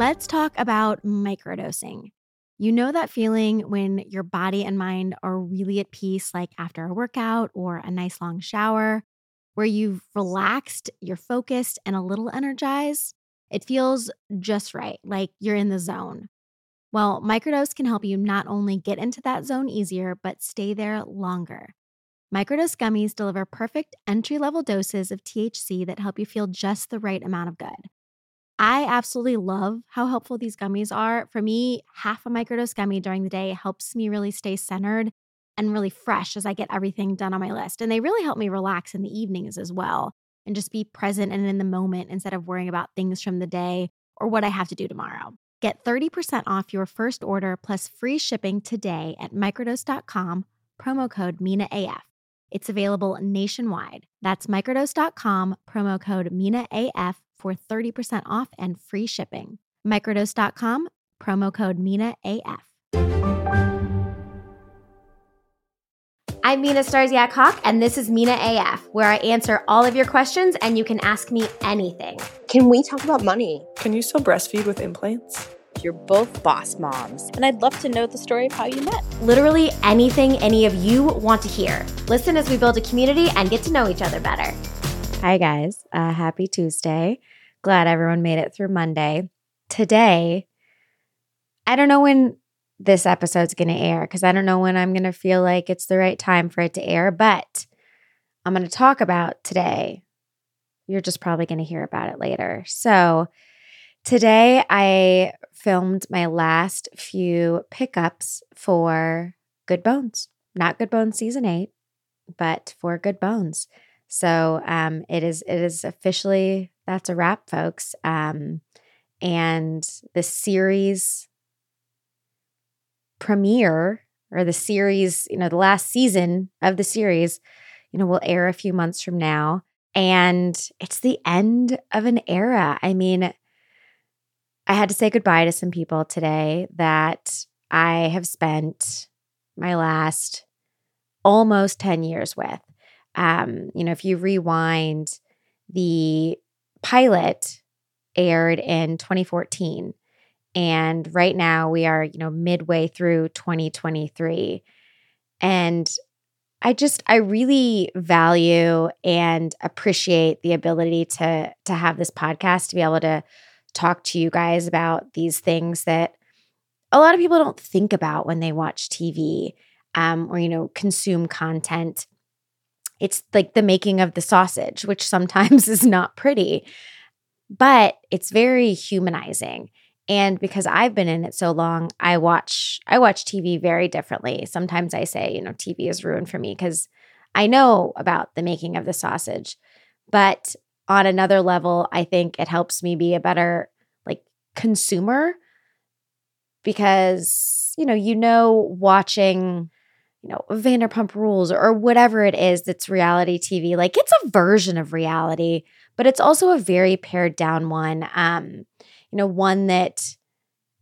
let's talk about microdosing. You know that feeling when your body and mind are really at peace, like after a workout or a nice long shower, where you've relaxed, you're focused, and a little energized? It feels just right, like you're in the zone. Well, microdose can help you not only get into that zone easier, but stay there longer. Microdose gummies deliver perfect entry level doses of THC that help you feel just the right amount of good. I absolutely love how helpful these gummies are. For me, half a microdose gummy during the day helps me really stay centered and really fresh as I get everything done on my list. And they really help me relax in the evenings as well and just be present and in the moment instead of worrying about things from the day or what I have to do tomorrow. Get 30% off your first order plus free shipping today at microdose.com, promo code MinaAF. It's available nationwide. That's microdose.com, promo code MinaAF for 30% off and free shipping. Microdose.com, promo code MinaAF. I'm Mina Starsiak Hawk, and this is Mina AF, where I answer all of your questions and you can ask me anything. Can we talk about money? Can you still breastfeed with implants? You're both boss moms, and I'd love to know the story of how you met. Literally anything any of you want to hear. Listen as we build a community and get to know each other better. Hi, guys. Uh, happy Tuesday. Glad everyone made it through Monday. Today, I don't know when this episode's going to air because I don't know when I'm going to feel like it's the right time for it to air, but I'm going to talk about today. You're just probably going to hear about it later. So, today I filmed my last few pickups for Good Bones. Not Good Bones season 8, but for Good Bones. So, um it is it is officially that's a wrap folks. Um and the series premiere or the series, you know, the last season of the series, you know, will air a few months from now. And it's the end of an era. I mean, I had to say goodbye to some people today that I have spent my last almost 10 years with. Um, you know, if you rewind, the pilot aired in 2014 and right now we are, you know, midway through 2023. And I just I really value and appreciate the ability to to have this podcast to be able to talk to you guys about these things that a lot of people don't think about when they watch TV um, or you know consume content. It's like the making of the sausage, which sometimes is not pretty, but it's very humanizing. And because i've been in it so long i watch i watch tv very differently. Sometimes i say you know tv is ruined for me because i know about the making of the sausage but on another level i think it helps me be a better like consumer because you know you know watching you know vanderpump rules or whatever it is that's reality tv like it's a version of reality but it's also a very pared down one um you know, one that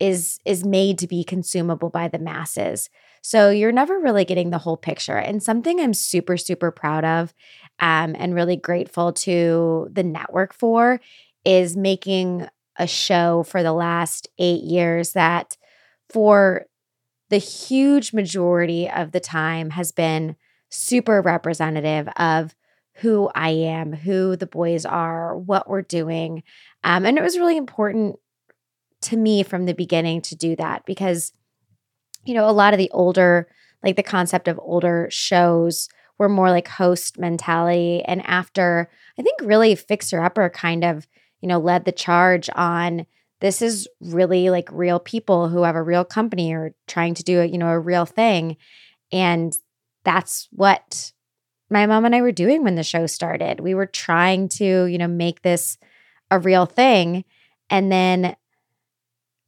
is is made to be consumable by the masses. So you're never really getting the whole picture. And something I'm super super proud of um, and really grateful to the network for is making a show for the last eight years that for the huge majority of the time has been super representative of who I am, who the boys are, what we're doing. Um, and it was really important to me from the beginning to do that because, you know, a lot of the older, like the concept of older shows were more like host mentality. And after, I think really Fixer Upper kind of, you know, led the charge on this is really like real people who have a real company or trying to do a, you know, a real thing. And that's what my mom and I were doing when the show started. We were trying to, you know, make this a real thing. And then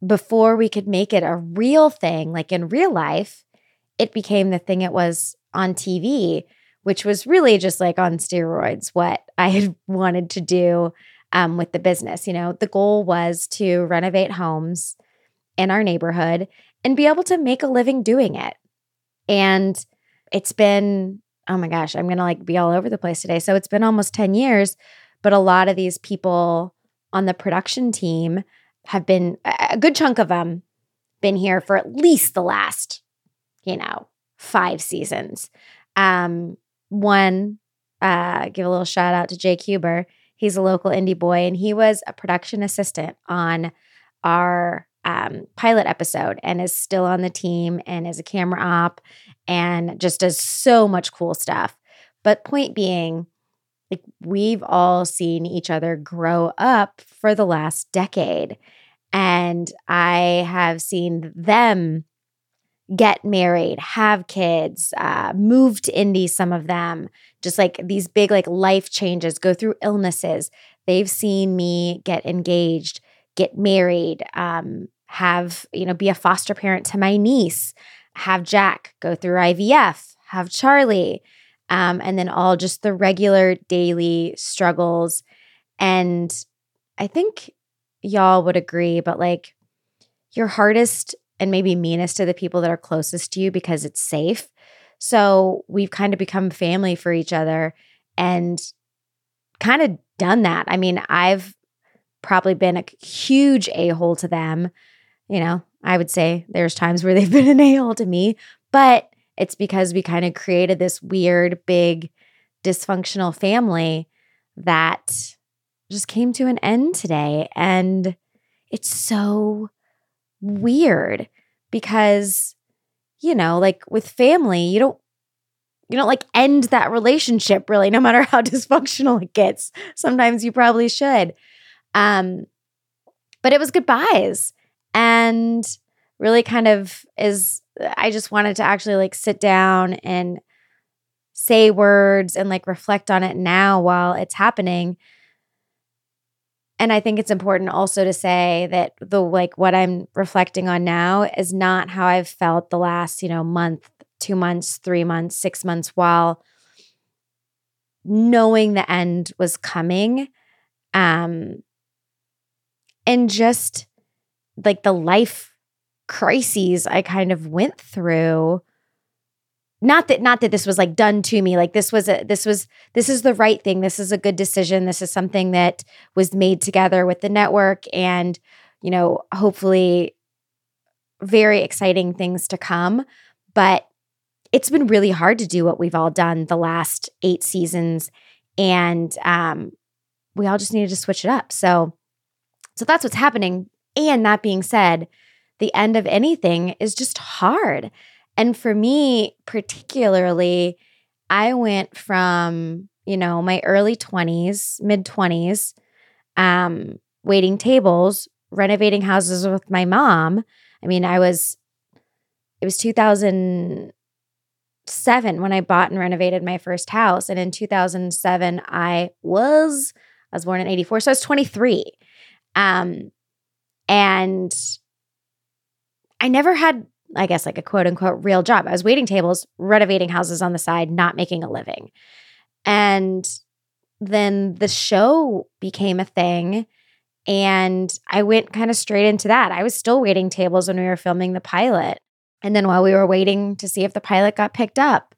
before we could make it a real thing, like in real life, it became the thing it was on TV, which was really just like on steroids, what I had wanted to do um, with the business. You know, the goal was to renovate homes in our neighborhood and be able to make a living doing it. And it's been, oh my gosh, I'm going to like be all over the place today. So it's been almost 10 years, but a lot of these people on the production team have been a good chunk of them been here for at least the last, you know, five seasons. Um, one, uh, give a little shout out to Jake Huber. He's a local Indy boy, and he was a production assistant on our um, pilot episode and is still on the team and is a camera op and just does so much cool stuff. But point being, like we've all seen each other grow up for the last decade. And I have seen them get married, have kids, uh, move to Indy, some of them, just like these big like life changes, go through illnesses. They've seen me get engaged, get married, um, have, you know, be a foster parent to my niece, have Jack go through IVF, have Charlie, um, and then all just the regular daily struggles. And I think y'all would agree, but like your hardest and maybe meanest to the people that are closest to you because it's safe. So we've kind of become family for each other and kind of done that. I mean, I've probably been a huge a hole to them. You know, I would say there's times where they've been an a hole to me, but it's because we kind of created this weird, big, dysfunctional family that just came to an end today. And it's so weird because, you know, like with family, you don't you don't like end that relationship really no matter how dysfunctional it gets. Sometimes you probably should. Um but it was goodbyes. And really kind of is i just wanted to actually like sit down and say words and like reflect on it now while it's happening and I think it's important also to say that the like what I'm reflecting on now is not how I've felt the last, you know, month, 2 months, 3 months, 6 months while knowing the end was coming um and just like the life crises I kind of went through not that not that this was like done to me. Like this was a this was this is the right thing. This is a good decision. This is something that was made together with the network and you know hopefully very exciting things to come. But it's been really hard to do what we've all done the last 8 seasons. And um we all just needed to switch it up. So so that's what's happening. And that being said the end of anything is just hard and for me, particularly, I went from, you know, my early 20s, mid 20s, um, waiting tables, renovating houses with my mom. I mean, I was, it was 2007 when I bought and renovated my first house. And in 2007, I was, I was born in 84, so I was 23. Um, and I never had I guess like a quote unquote real job. I was waiting tables, renovating houses on the side, not making a living. And then the show became a thing. And I went kind of straight into that. I was still waiting tables when we were filming the pilot. And then while we were waiting to see if the pilot got picked up.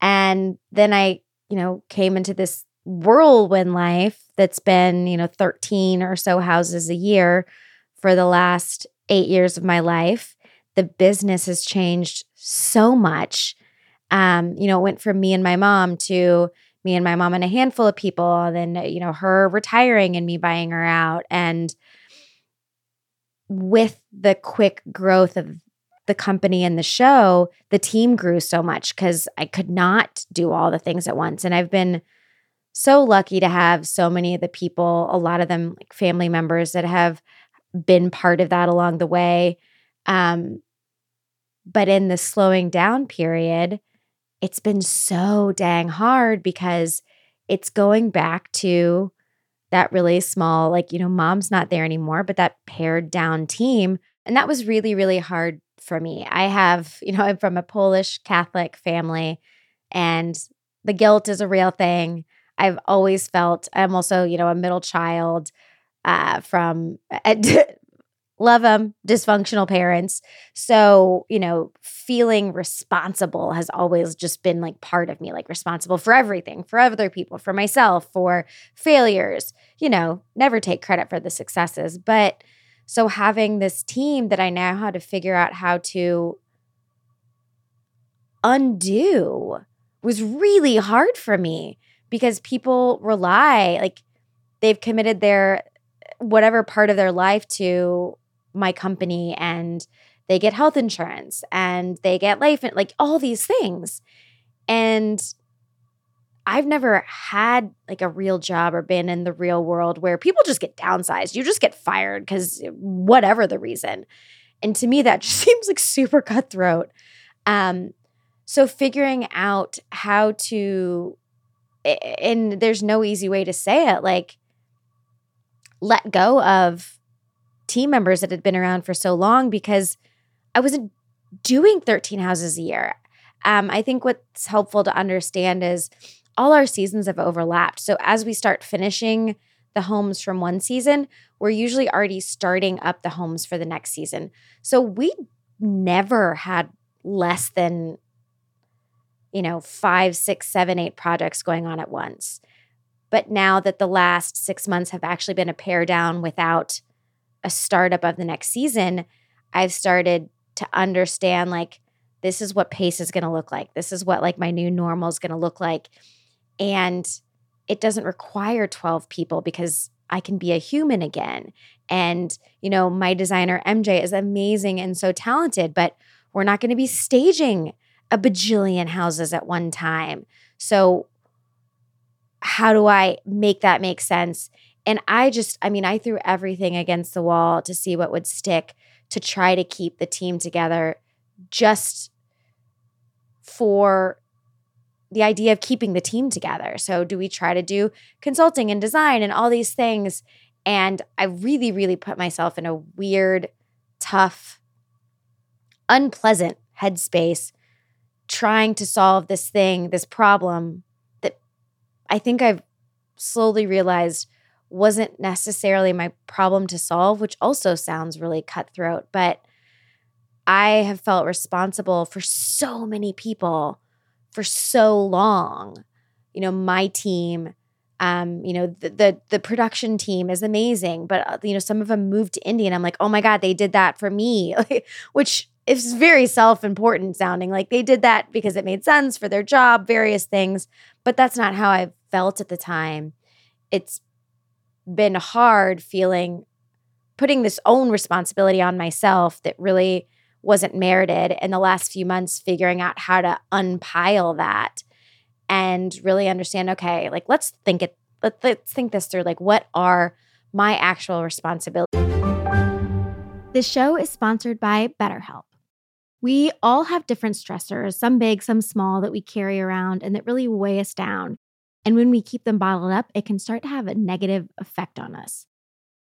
And then I, you know, came into this whirlwind life that's been, you know, 13 or so houses a year for the last eight years of my life the business has changed so much. Um, you know, it went from me and my mom to me and my mom and a handful of people, and then, you know, her retiring and me buying her out. And with the quick growth of the company and the show, the team grew so much because I could not do all the things at once. And I've been so lucky to have so many of the people, a lot of them like family members that have been part of that along the way. Um, but in the slowing down period, it's been so dang hard because it's going back to that really small, like, you know, mom's not there anymore, but that pared down team. And that was really, really hard for me. I have, you know, I'm from a Polish Catholic family and the guilt is a real thing. I've always felt I'm also, you know, a middle child uh, from love them, dysfunctional parents. So, you know, feeling responsible has always just been like part of me, like responsible for everything, for other people, for myself, for failures, you know, never take credit for the successes. But So having this team that I now how to figure out how to undo was really hard for me because people rely like they've committed their whatever part of their life to my company and they get health insurance and they get life and like all these things and I've never had like a real job or been in the real world where people just get downsized. You just get fired because whatever the reason. And to me, that just seems like super cutthroat. Um, so figuring out how to, and there's no easy way to say it, like let go of team members that had been around for so long because I wasn't doing 13 houses a year. Um, I think what's helpful to understand is all our seasons have overlapped. So as we start finishing the homes from one season, we're usually already starting up the homes for the next season. So we never had less than, you know, five, six, seven, eight projects going on at once. But now that the last six months have actually been a pare down without a startup of the next season, I've started to understand like, this is what pace is going to look like. This is what like my new normal is going to look like. And it doesn't require 12 people because I can be a human again. And, you know, my designer MJ is amazing and so talented, but we're not going to be staging a bajillion houses at one time. So, how do I make that make sense? And I just, I mean, I threw everything against the wall to see what would stick to try to keep the team together just for the idea of keeping the team together. So, do we try to do consulting and design and all these things? And I really, really put myself in a weird, tough, unpleasant headspace trying to solve this thing, this problem that I think I've slowly realized wasn't necessarily my problem to solve, which also sounds really cutthroat. But I have felt responsible for so many people for so long. You know, my team, um, you know, the, the, the production team is amazing, but uh, you know, some of them moved to Indy, and I'm like, oh my god, they did that for me, which is very self-important sounding. Like they did that because it made sense for their job, various things, but that's not how I felt at the time. It's been hard feeling putting this own responsibility on myself that really wasn't merited in the last few months figuring out how to unpile that and really understand okay like let's think it let, let's think this through like what are my actual responsibilities this show is sponsored by betterhelp. We all have different stressors some big some small that we carry around and that really weigh us down and when we keep them bottled up it can start to have a negative effect on us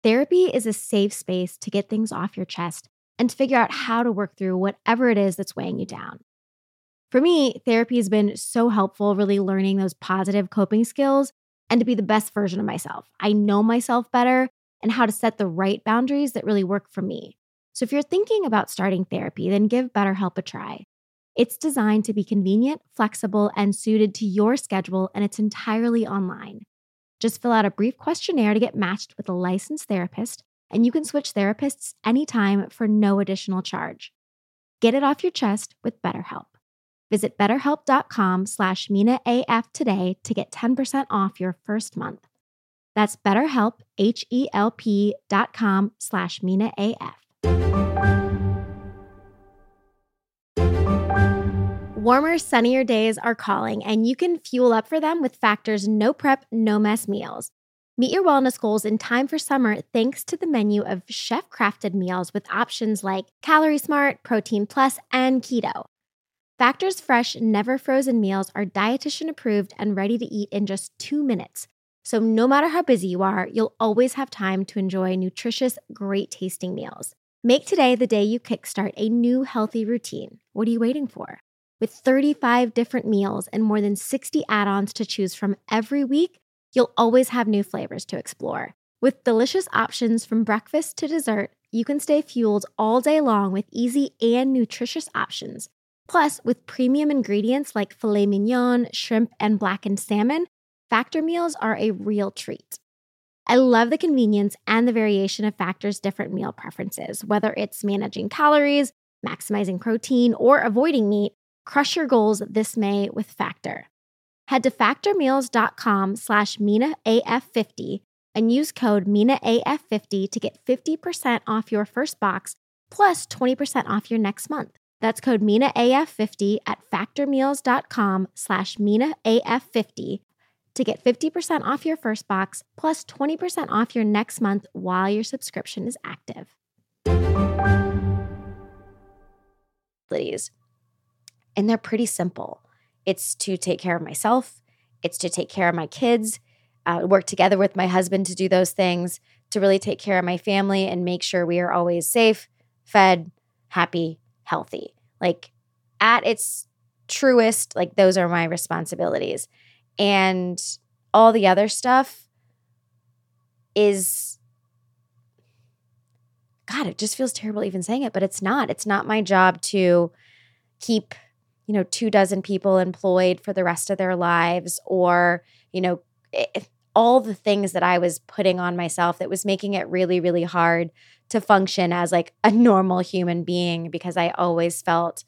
therapy is a safe space to get things off your chest and to figure out how to work through whatever it is that's weighing you down. For me, therapy has been so helpful, really learning those positive coping skills and to be the best version of myself. I know myself better and how to set the right boundaries that really work for me. So if you're thinking about starting therapy, then give BetterHelp a try. It's designed to be convenient, flexible, and suited to your schedule, and it's entirely online. Just fill out a brief questionnaire to get matched with a licensed therapist and you can switch therapists anytime for no additional charge. Get it off your chest with BetterHelp. Visit betterhelp.com slash MinaAF today to get 10% off your first month. That's betterhelp, H-E-L-P dot com slash MinaAF. Warmer, sunnier days are calling, and you can fuel up for them with Factor's no prep, no mess meals. Meet your wellness goals in time for summer thanks to the menu of chef crafted meals with options like Calorie Smart, Protein Plus, and Keto. Factor's fresh, never frozen meals are dietitian approved and ready to eat in just two minutes. So, no matter how busy you are, you'll always have time to enjoy nutritious, great tasting meals. Make today the day you kickstart a new healthy routine. What are you waiting for? With 35 different meals and more than 60 add ons to choose from every week, You'll always have new flavors to explore. With delicious options from breakfast to dessert, you can stay fueled all day long with easy and nutritious options. Plus, with premium ingredients like filet mignon, shrimp, and blackened salmon, Factor meals are a real treat. I love the convenience and the variation of Factor's different meal preferences, whether it's managing calories, maximizing protein, or avoiding meat. Crush your goals this May with Factor. Head to factormeals.com slash MinaAF50 and use code MinaAF50 to get 50% off your first box plus 20% off your next month. That's code MinaAF50 at factormeals.com slash MinaAF50 to get 50% off your first box plus 20% off your next month while your subscription is active. And they're pretty simple. It's to take care of myself, it's to take care of my kids, uh, work together with my husband to do those things, to really take care of my family and make sure we are always safe, fed, happy, healthy. Like at its truest, like those are my responsibilities. And all the other stuff is God, it just feels terrible even saying it, but it's not. It's not my job to keep, you know, two dozen people employed for the rest of their lives or, you know, it, all the things that I was putting on myself that was making it really, really hard to function as like a normal human being because I always felt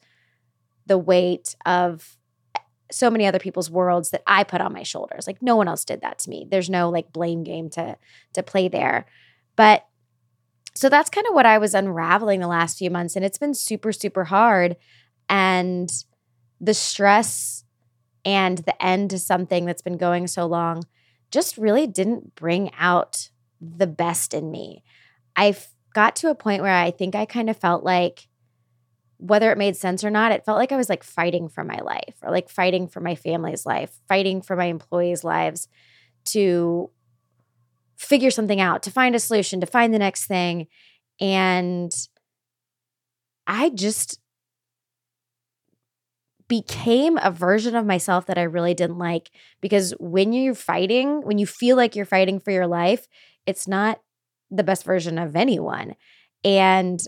the weight of eh, so many other people's worlds that I put on my shoulders. Like no one else did that to me. There's no like blame game to to play there. But so that's kind of what I was unraveling the last few months and it's been super super hard and the stress and the end to something that's been going so long just really didn't bring out the best in me. I got to a point where I think I kind of felt like whether it made sense or not, it felt like I was like fighting for my life or like fighting for my family's life, fighting for my employees' lives to figure something out, to find a solution, to find the next thing. And I just became a version of myself that I really didn't like because when you're fighting, when you feel like you're fighting for your life, it's not the best version of anyone. And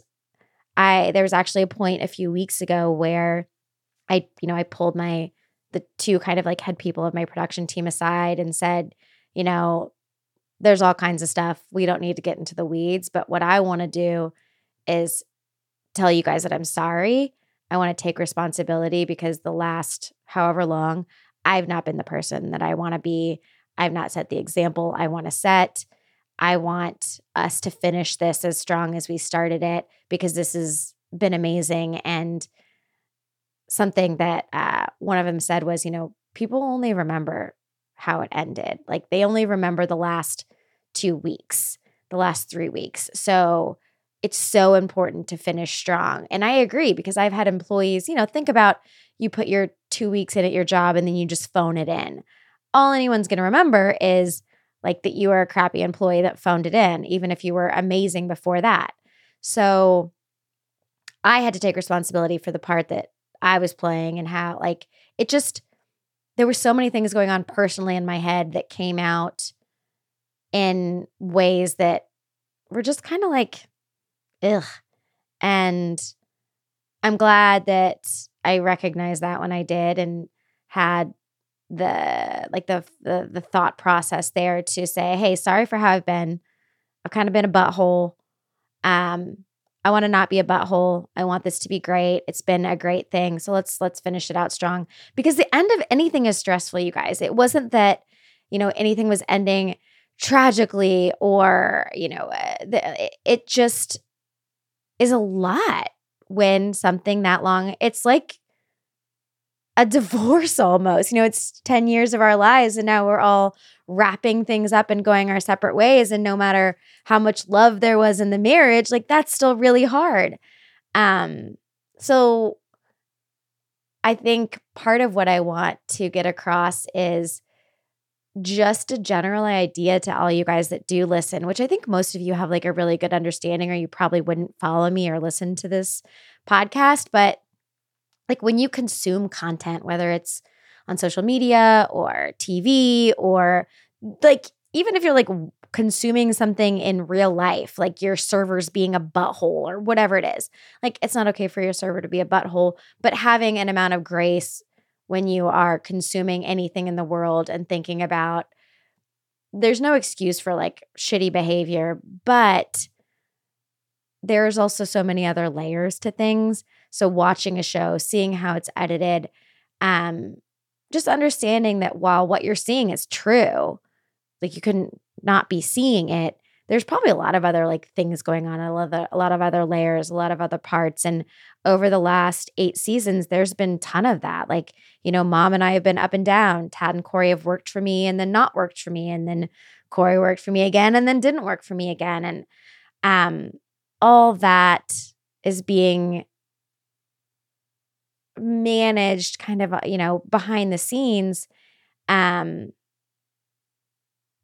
I there was actually a point a few weeks ago where I, you know, I pulled my the two kind of like head people of my production team aside and said, you know, there's all kinds of stuff. We don't need to get into the weeds, but what I want to do is tell you guys that I'm sorry. I want to take responsibility because the last however long I've not been the person that I want to be. I've not set the example I want to set. I want us to finish this as strong as we started it because this has been amazing. And something that uh, one of them said was, you know, people only remember how it ended. Like they only remember the last two weeks, the last three weeks. So it's so important to finish strong. And I agree because I've had employees, you know, think about you put your two weeks in at your job and then you just phone it in. All anyone's going to remember is like that you were a crappy employee that phoned it in, even if you were amazing before that. So I had to take responsibility for the part that I was playing and how, like, it just, there were so many things going on personally in my head that came out in ways that were just kind of like, ugh. And I'm glad that I recognized that when I did and had the like the, the the thought process there to say, hey, sorry for how I've been. I've kind of been a butthole. Um, I want to not be a butthole. I want this to be great. It's been a great thing. So let's let's finish it out strong. Because the end of anything is stressful, you guys. It wasn't that, you know, anything was ending tragically or, you know, uh, the, it just is a lot when something that long, it's like a divorce almost. You know, it's 10 years of our lives and now we're all wrapping things up and going our separate ways and no matter how much love there was in the marriage, like that's still really hard. Um so I think part of what I want to get across is just a general idea to all you guys that do listen, which I think most of you have like a really good understanding, or you probably wouldn't follow me or listen to this podcast. But like when you consume content, whether it's on social media or TV or like even if you're like consuming something in real life, like your server's being a butthole or whatever it is, like it's not okay for your server to be a butthole, but having an amount of grace when you are consuming anything in the world and thinking about there's no excuse for like shitty behavior, but there's also so many other layers to things. So watching a show, seeing how it's edited, um, just understanding that while what you're seeing is true, like you couldn't not be seeing it. There's probably a lot of other like things going on, a lot of, a lot of other layers, a lot of other parts. And over the last eight seasons, there's been ton of that. Like, you know, mom and I have been up and down. Tad and Corey have worked for me and then not worked for me. And then Corey worked for me again and then didn't work for me again. And um all that is being managed kind of, you know, behind the scenes. Um,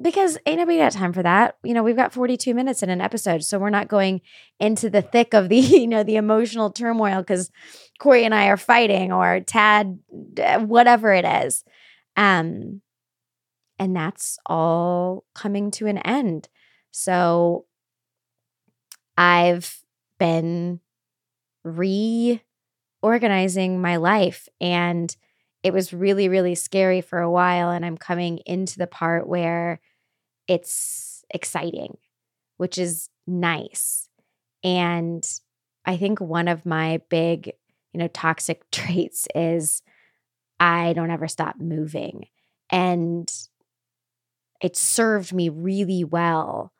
because ain't nobody got time for that. You know, we've got 42 minutes in an episode, so we're not going into the thick of the, you know, the emotional turmoil because Corey and I are fighting or Tad, whatever it is. Um, and that's all coming to an end. So I've been reorganizing my life and it was really, really scary for a while. And I'm coming into the part where it's exciting, which is nice. And I think one of my big, you know, toxic traits is I don't ever stop moving. And it served me really well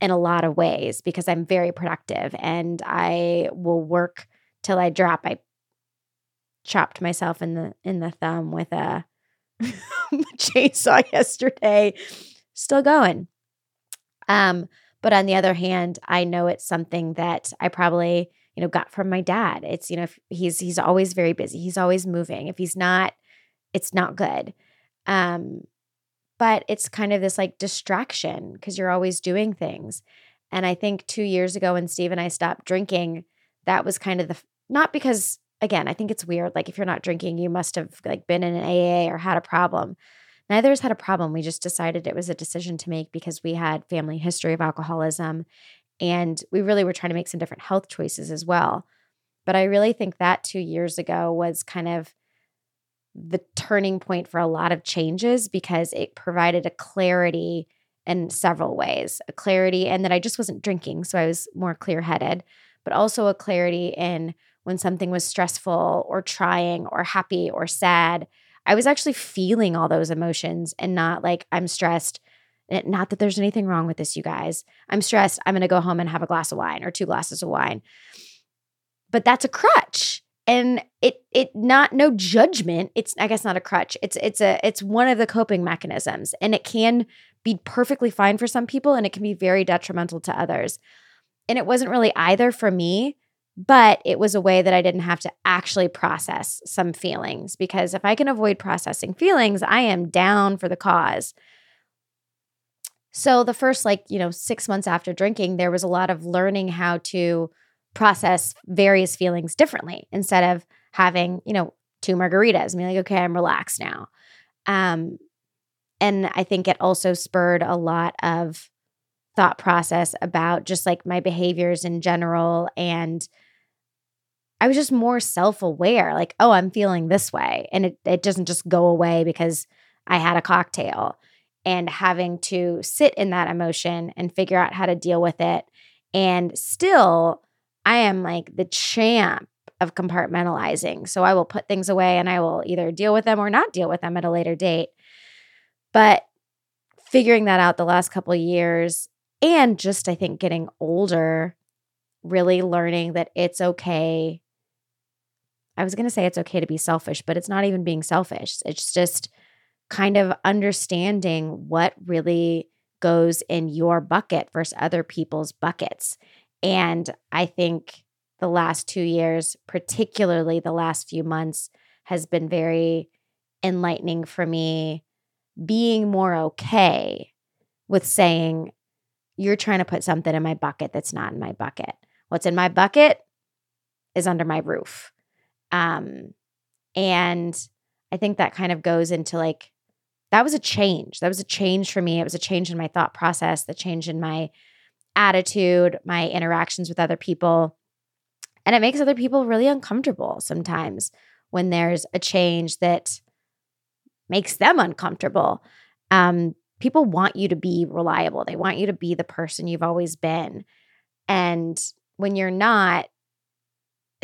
in a lot of ways because I'm very productive and I will work till I drop. I chopped myself in the in the thumb with a chainsaw yesterday. Still going. Um, but on the other hand, I know it's something that I probably, you know, got from my dad. It's, you know, he's he's always very busy. He's always moving. If he's not, it's not good. Um, but it's kind of this like distraction because you're always doing things. And I think two years ago when Steve and I stopped drinking, that was kind of the not because again, I think it's weird. Like if you're not drinking, you must have like been in an AA or had a problem. Neither has had a problem. We just decided it was a decision to make because we had family history of alcoholism and we really were trying to make some different health choices as well. But I really think that two years ago was kind of the turning point for a lot of changes because it provided a clarity in several ways a clarity and that I just wasn't drinking. So I was more clear headed, but also a clarity in when something was stressful or trying or happy or sad. I was actually feeling all those emotions and not like I'm stressed. Eh, not that there's anything wrong with this, you guys. I'm stressed. I'm going to go home and have a glass of wine or two glasses of wine. But that's a crutch and it it not no judgment it's i guess not a crutch it's it's a it's one of the coping mechanisms and it can be perfectly fine for some people and it can be very detrimental to others and it wasn't really either for me but it was a way that i didn't have to actually process some feelings because if i can avoid processing feelings i am down for the cause so the first like you know 6 months after drinking there was a lot of learning how to process various feelings differently instead of having, you know, two margaritas and be like, okay, I'm relaxed now. Um, and I think it also spurred a lot of thought process about just like my behaviors in general. And I was just more self aware, like, oh, I'm feeling this way. And it, it doesn't just go away because I had a cocktail and having to sit in that emotion and figure out how to deal with it and still I am like the champ of compartmentalizing. So I will put things away and I will either deal with them or not deal with them at a later date. But figuring that out the last couple years and just I think getting older, really learning that it's okay. I was going to say it's okay to be selfish, but it's not even being selfish. It's just kind of understanding what really goes in your bucket versus other people's buckets and I think the last two years, particularly the last few months, has been very enlightening for me being more okay with saying, you're trying to put something in my bucket that's not in my bucket. What's in my bucket is under my roof. Um, and I think that kind of goes into like, that was a change. That was a change for me. It was a change in my thought process, the change in my attitude, my interactions with other people. And it makes other people really uncomfortable sometimes when there's a change that makes them uncomfortable. Um, people want you to be reliable. They want you to be the person you've always been. And when you're not,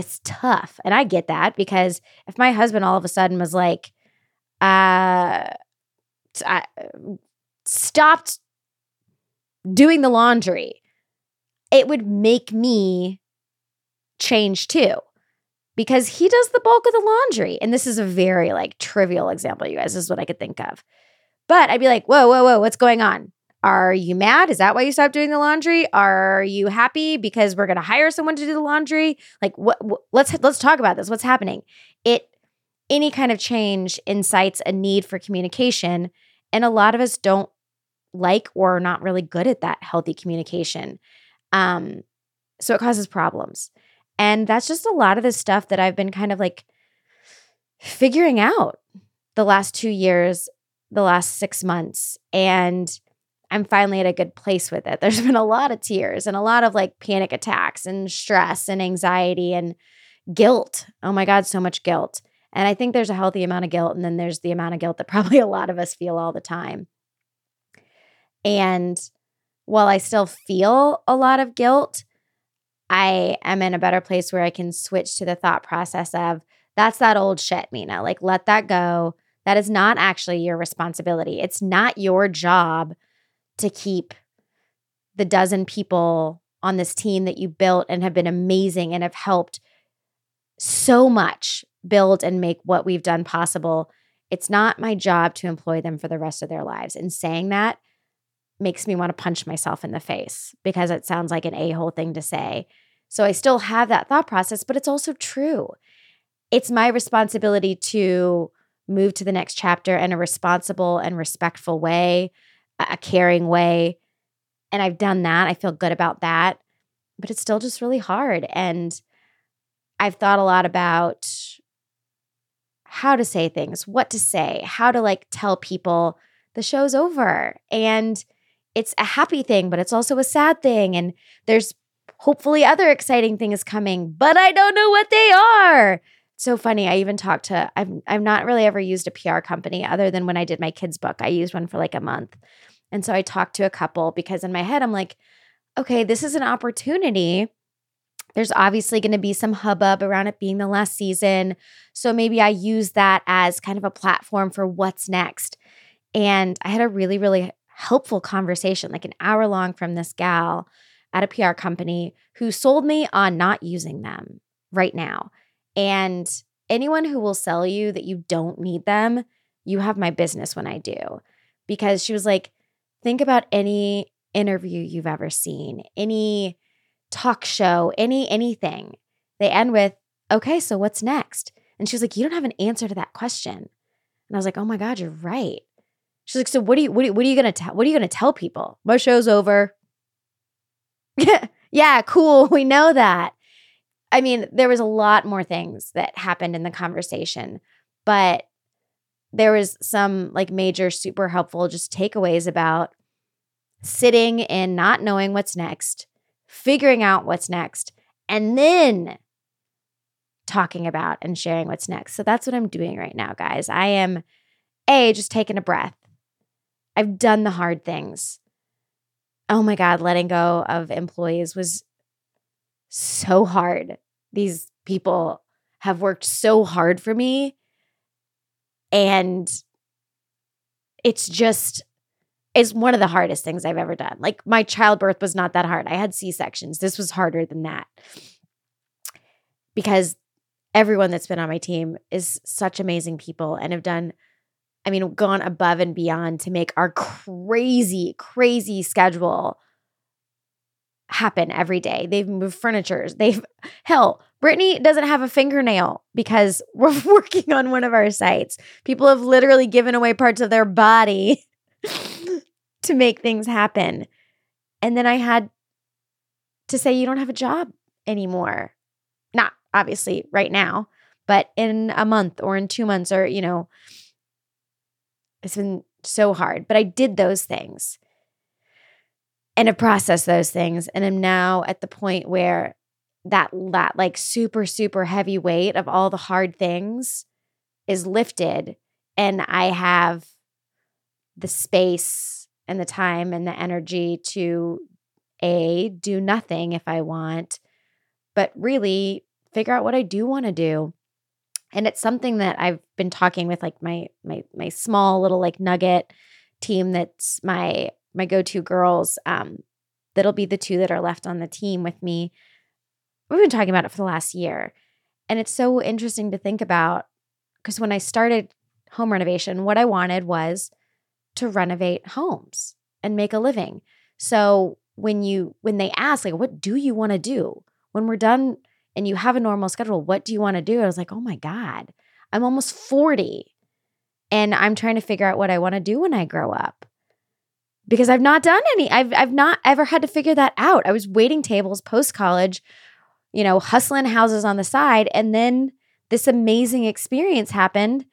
it's tough. And I get that because if my husband all of a sudden was like, uh, I stopped doing the laundry, it would make me change too because he does the bulk of the laundry. And this is a very like trivial example, you guys. This is what I could think of. But I'd be like, whoa, whoa, whoa, what's going on? Are you mad? Is that why you stopped doing the laundry? Are you happy because we're going to hire someone to do the laundry? Like what, let's let's talk about this. What's happening? It any kind of change incites a need for communication and a lot of us don't like or are not really good at that healthy communication. Um so it causes problems. And that's just a lot of the stuff that I've been kind of like figuring out the last 2 years, the last 6 months and I'm finally at a good place with it. There's been a lot of tears and a lot of like panic attacks and stress and anxiety and guilt. Oh my God, so much guilt. And I think there's a healthy amount of guilt. And then there's the amount of guilt that probably a lot of us feel all the time. And while I still feel a lot of guilt, I am in a better place where I can switch to the thought process of that's that old shit, Mina. Like, let that go. That is not actually your responsibility. It's not your job to keep the dozen people on this team that you built and have been amazing and have helped so much build and make what we've done possible. It's not my job to employ them for the rest of their lives. And saying that makes me want to punch myself in the face because it sounds like an a hole thing to say. So I still have that thought process, but it's also true. It's my responsibility to move to the next chapter in a responsible and respectful way a caring way. And I've done that. I feel good about that. But it's still just really hard. And I've thought a lot about how to say things, what to say, how to like tell people the show's over. And it's a happy thing, but it's also a sad thing. And there's hopefully other exciting things coming, but I don't know what they are. So funny. I even talked to I've I've not really ever used a PR company other than when I did my kids book. I used one for like a month. And so I talked to a couple because in my head, I'm like, okay, this is an opportunity. There's obviously going to be some hubbub around it being the last season. So maybe I use that as kind of a platform for what's next. And I had a really, really helpful conversation, like an hour long from this gal at a PR company who sold me on not using them right now. And anyone who will sell you that you don't need them, you have my business when I do. Because she was like, think about any interview you've ever seen, any talk show, any anything. They end with, okay, so what's next? And she was like, you don't have an answer to that question. And I was like, oh my God, you're right. She's like, so what are you, what are what are you gonna tell, what are you gonna tell people? My show's over. yeah, cool. We know that. I mean, there was a lot more things that happened in the conversation, but there was some like major super helpful just takeaways about sitting and not knowing what's next, figuring out what's next, and then talking about and sharing what's next. So that's what I'm doing right now, guys. I am A, just taking a breath. I've done the hard things. Oh my God, letting go of employees was so hard. These people have worked so hard for me and it's just it's one of the hardest things I've ever done. Like my childbirth was not that hard. I had C-sections. This was harder than that. Because everyone that's been on my team is such amazing people and have done I mean gone above and beyond to make our crazy crazy schedule happen every day. They've moved furnitures. They've hell, Brittany doesn't have a fingernail because we're working on one of our sites. People have literally given away parts of their body to make things happen. And then I had to say, you don't have a job anymore. Not obviously right now, but in a month or in two months, or, you know, it's been so hard. But I did those things and have processed those things and I'm now at the point where that that like super super heavy weight of all the hard things is lifted and I have the space and the time and the energy to a do nothing if I want, but really figure out what I do want to do. And it's something that I've been talking with like my my my small little like nugget team that's my my go-to girls um that'll be the two that are left on the team with me. We've been talking about it for the last year. And it's so interesting to think about because when I started home renovation, what I wanted was to renovate homes and make a living. So when you when they ask like what do you want to do? When we're done and you have a normal schedule, what do you want to do? I was like, "Oh my god. I'm almost 40 and I'm trying to figure out what I want to do when I grow up." Because I've not done any I've I've not ever had to figure that out. I was waiting tables post college, you know, hustling houses on the side and then this amazing experience happened.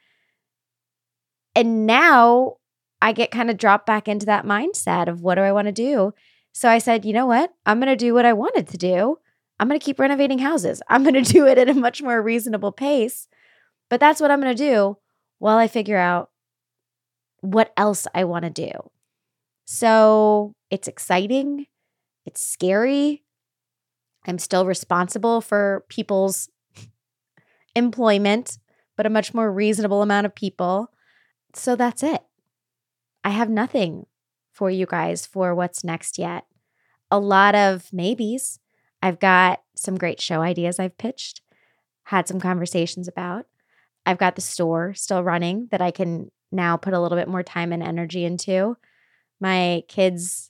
And now I get kind of dropped back into that mindset of what do I want to do? So I said, you know what? I'm going to do what I wanted to do. I'm going to keep renovating houses. I'm going to do it at a much more reasonable pace. But that's what I'm going to do while I figure out what else I want to do. So it's exciting. It's scary. I'm still responsible for people's employment, but a much more reasonable amount of people. So that's it. I have nothing for you guys for what's next yet. A lot of maybes. I've got some great show ideas I've pitched, had some conversations about. I've got the store still running that I can now put a little bit more time and energy into. My kids,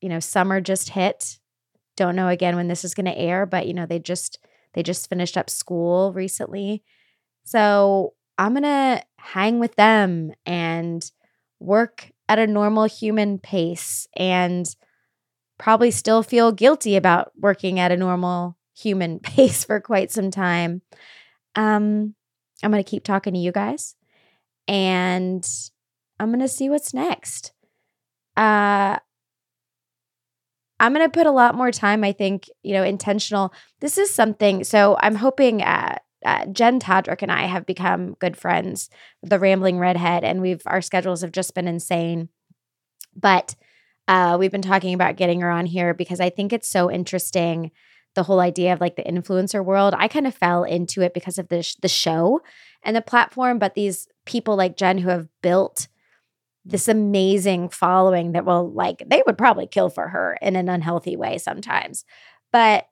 you know, summer just hit. Don't know again when this is going to air, but you know, they just they just finished up school recently. So, I'm going to hang with them and work at a normal human pace and probably still feel guilty about working at a normal human pace for quite some time. Um, I'm going to keep talking to you guys and I'm going to see what's next. Uh, I'm going to put a lot more time, I think, you know, intentional. This is something, so I'm hoping uh, uh, Jen Todryk and I have become good friends, the Rambling Redhead, and we've our schedules have just been insane. But uh, we've been talking about getting her on here because I think it's so interesting the whole idea of like the influencer world. I kind of fell into it because of the sh- the show and the platform, but these people like Jen who have built this amazing following that will like they would probably kill for her in an unhealthy way sometimes. But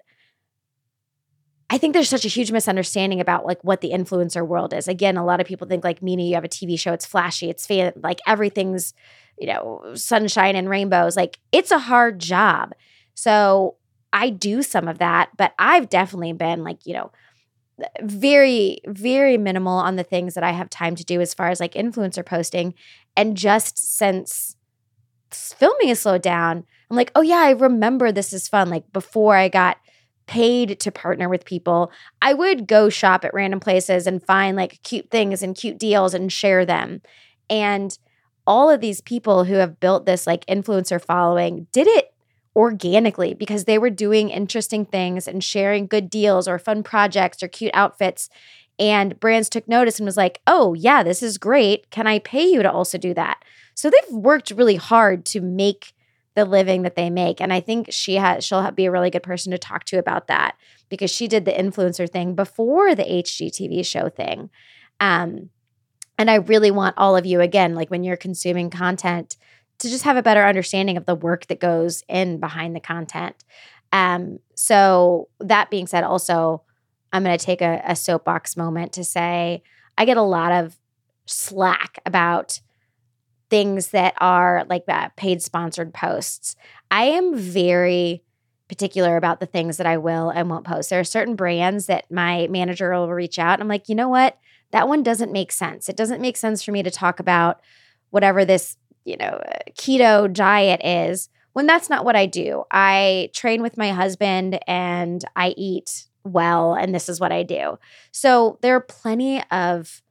I think there's such a huge misunderstanding about like what the influencer world is. Again, a lot of people think like Mina, you have a TV show, it's flashy, it's fan, like everything's, you know, sunshine and rainbows. Like it's a hard job. So I do some of that, but I've definitely been like, you know, very, very minimal on the things that I have time to do as far as like influencer posting. And just since filming has slowed down, I'm like, oh yeah, I remember this is fun. Like before I got paid to partner with people, I would go shop at random places and find like cute things and cute deals and share them. And all of these people who have built this like influencer following did it organically because they were doing interesting things and sharing good deals or fun projects or cute outfits. And brands took notice and was like, oh, yeah, this is great. Can I pay you to also do that? So they've worked really hard to make the living that they make. And I think she has she'll be a really good person to talk to about that because she did the influencer thing before the HGTV show thing. Um, and I really want all of you again, like when you're consuming content, to just have a better understanding of the work that goes in behind the content. Um, so that being said, also, I'm going to take a, a soapbox moment to say I get a lot of slack about things that are like paid sponsored posts. I am very particular about the things that I will and won't post. There are certain brands that my manager will reach out. And I'm like, you know what? That one doesn't make sense. It doesn't make sense for me to talk about whatever this, you know, keto diet is when that's not what I do. I train with my husband and I eat well, and this is what I do. So there are plenty of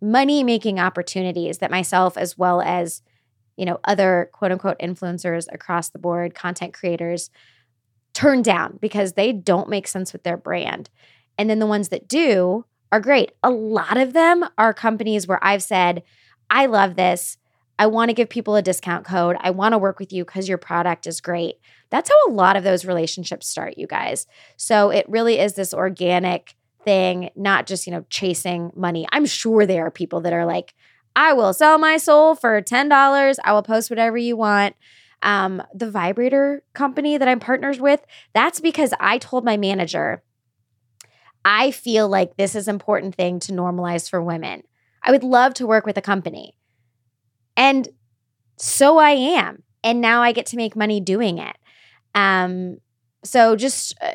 money making opportunities that myself as well as you know other quote unquote influencers across the board content creators turn down because they don't make sense with their brand. And then the ones that do are great. A lot of them are companies where i've said i love this I want to give people a discount code. I want to work with you because your product is great. That's how a lot of those relationships start, you guys. So it really is this organic thing, not just, you know, chasing money. I'm sure there are people that are like, I will sell my soul for $10. I will post whatever you want. Um, the vibrator company that I'm partners with, that's because I told my manager, I feel like this is important thing to normalize for women. I would love to work with a company. And so I am. And now I get to make money doing it. Um, so just uh,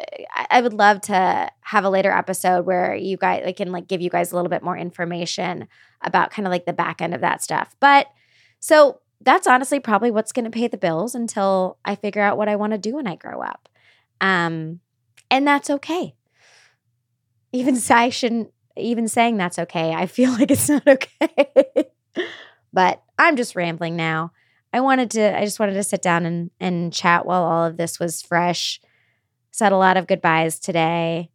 I would love to have a later episode where you guys I can like give you guys a little bit more information about kind of like the back end of that stuff. But so that's honestly probably what's going to pay the bills until I figure out what I want to do when I grow up. Um, and that's okay. Even I shouldn't even saying that's okay. I feel like it's not okay. but I'm just rambling now. I wanted to I just wanted to sit down and and chat while all of this was fresh. Said a lot of goodbyes today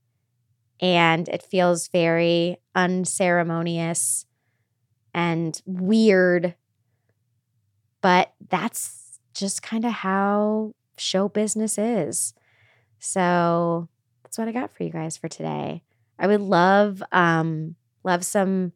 and it feels very unceremonious and weird. But that's just kind of how show business is. So that's what I got for you guys for today. I would love um love some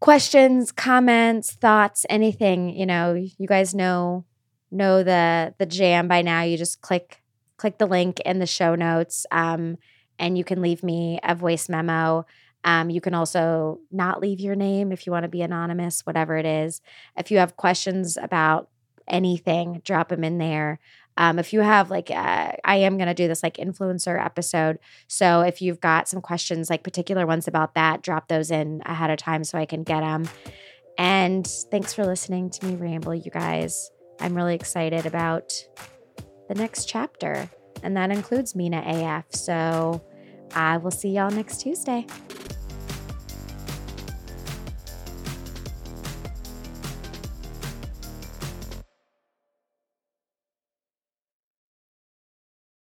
questions, comments, thoughts, anything, you know, you guys know know the the jam by now. You just click click the link in the show notes um, and you can leave me a voice memo. Um, you can also not leave your name if you want to be anonymous, whatever it is. If you have questions about anything, drop them in there. Um, if you have like, uh, I am going to do this like influencer episode. So if you've got some questions, like particular ones about that, drop those in ahead of time so I can get them. And thanks for listening to me ramble, you guys. I'm really excited about the next chapter, and that includes Mina AF. So I will see y'all next Tuesday.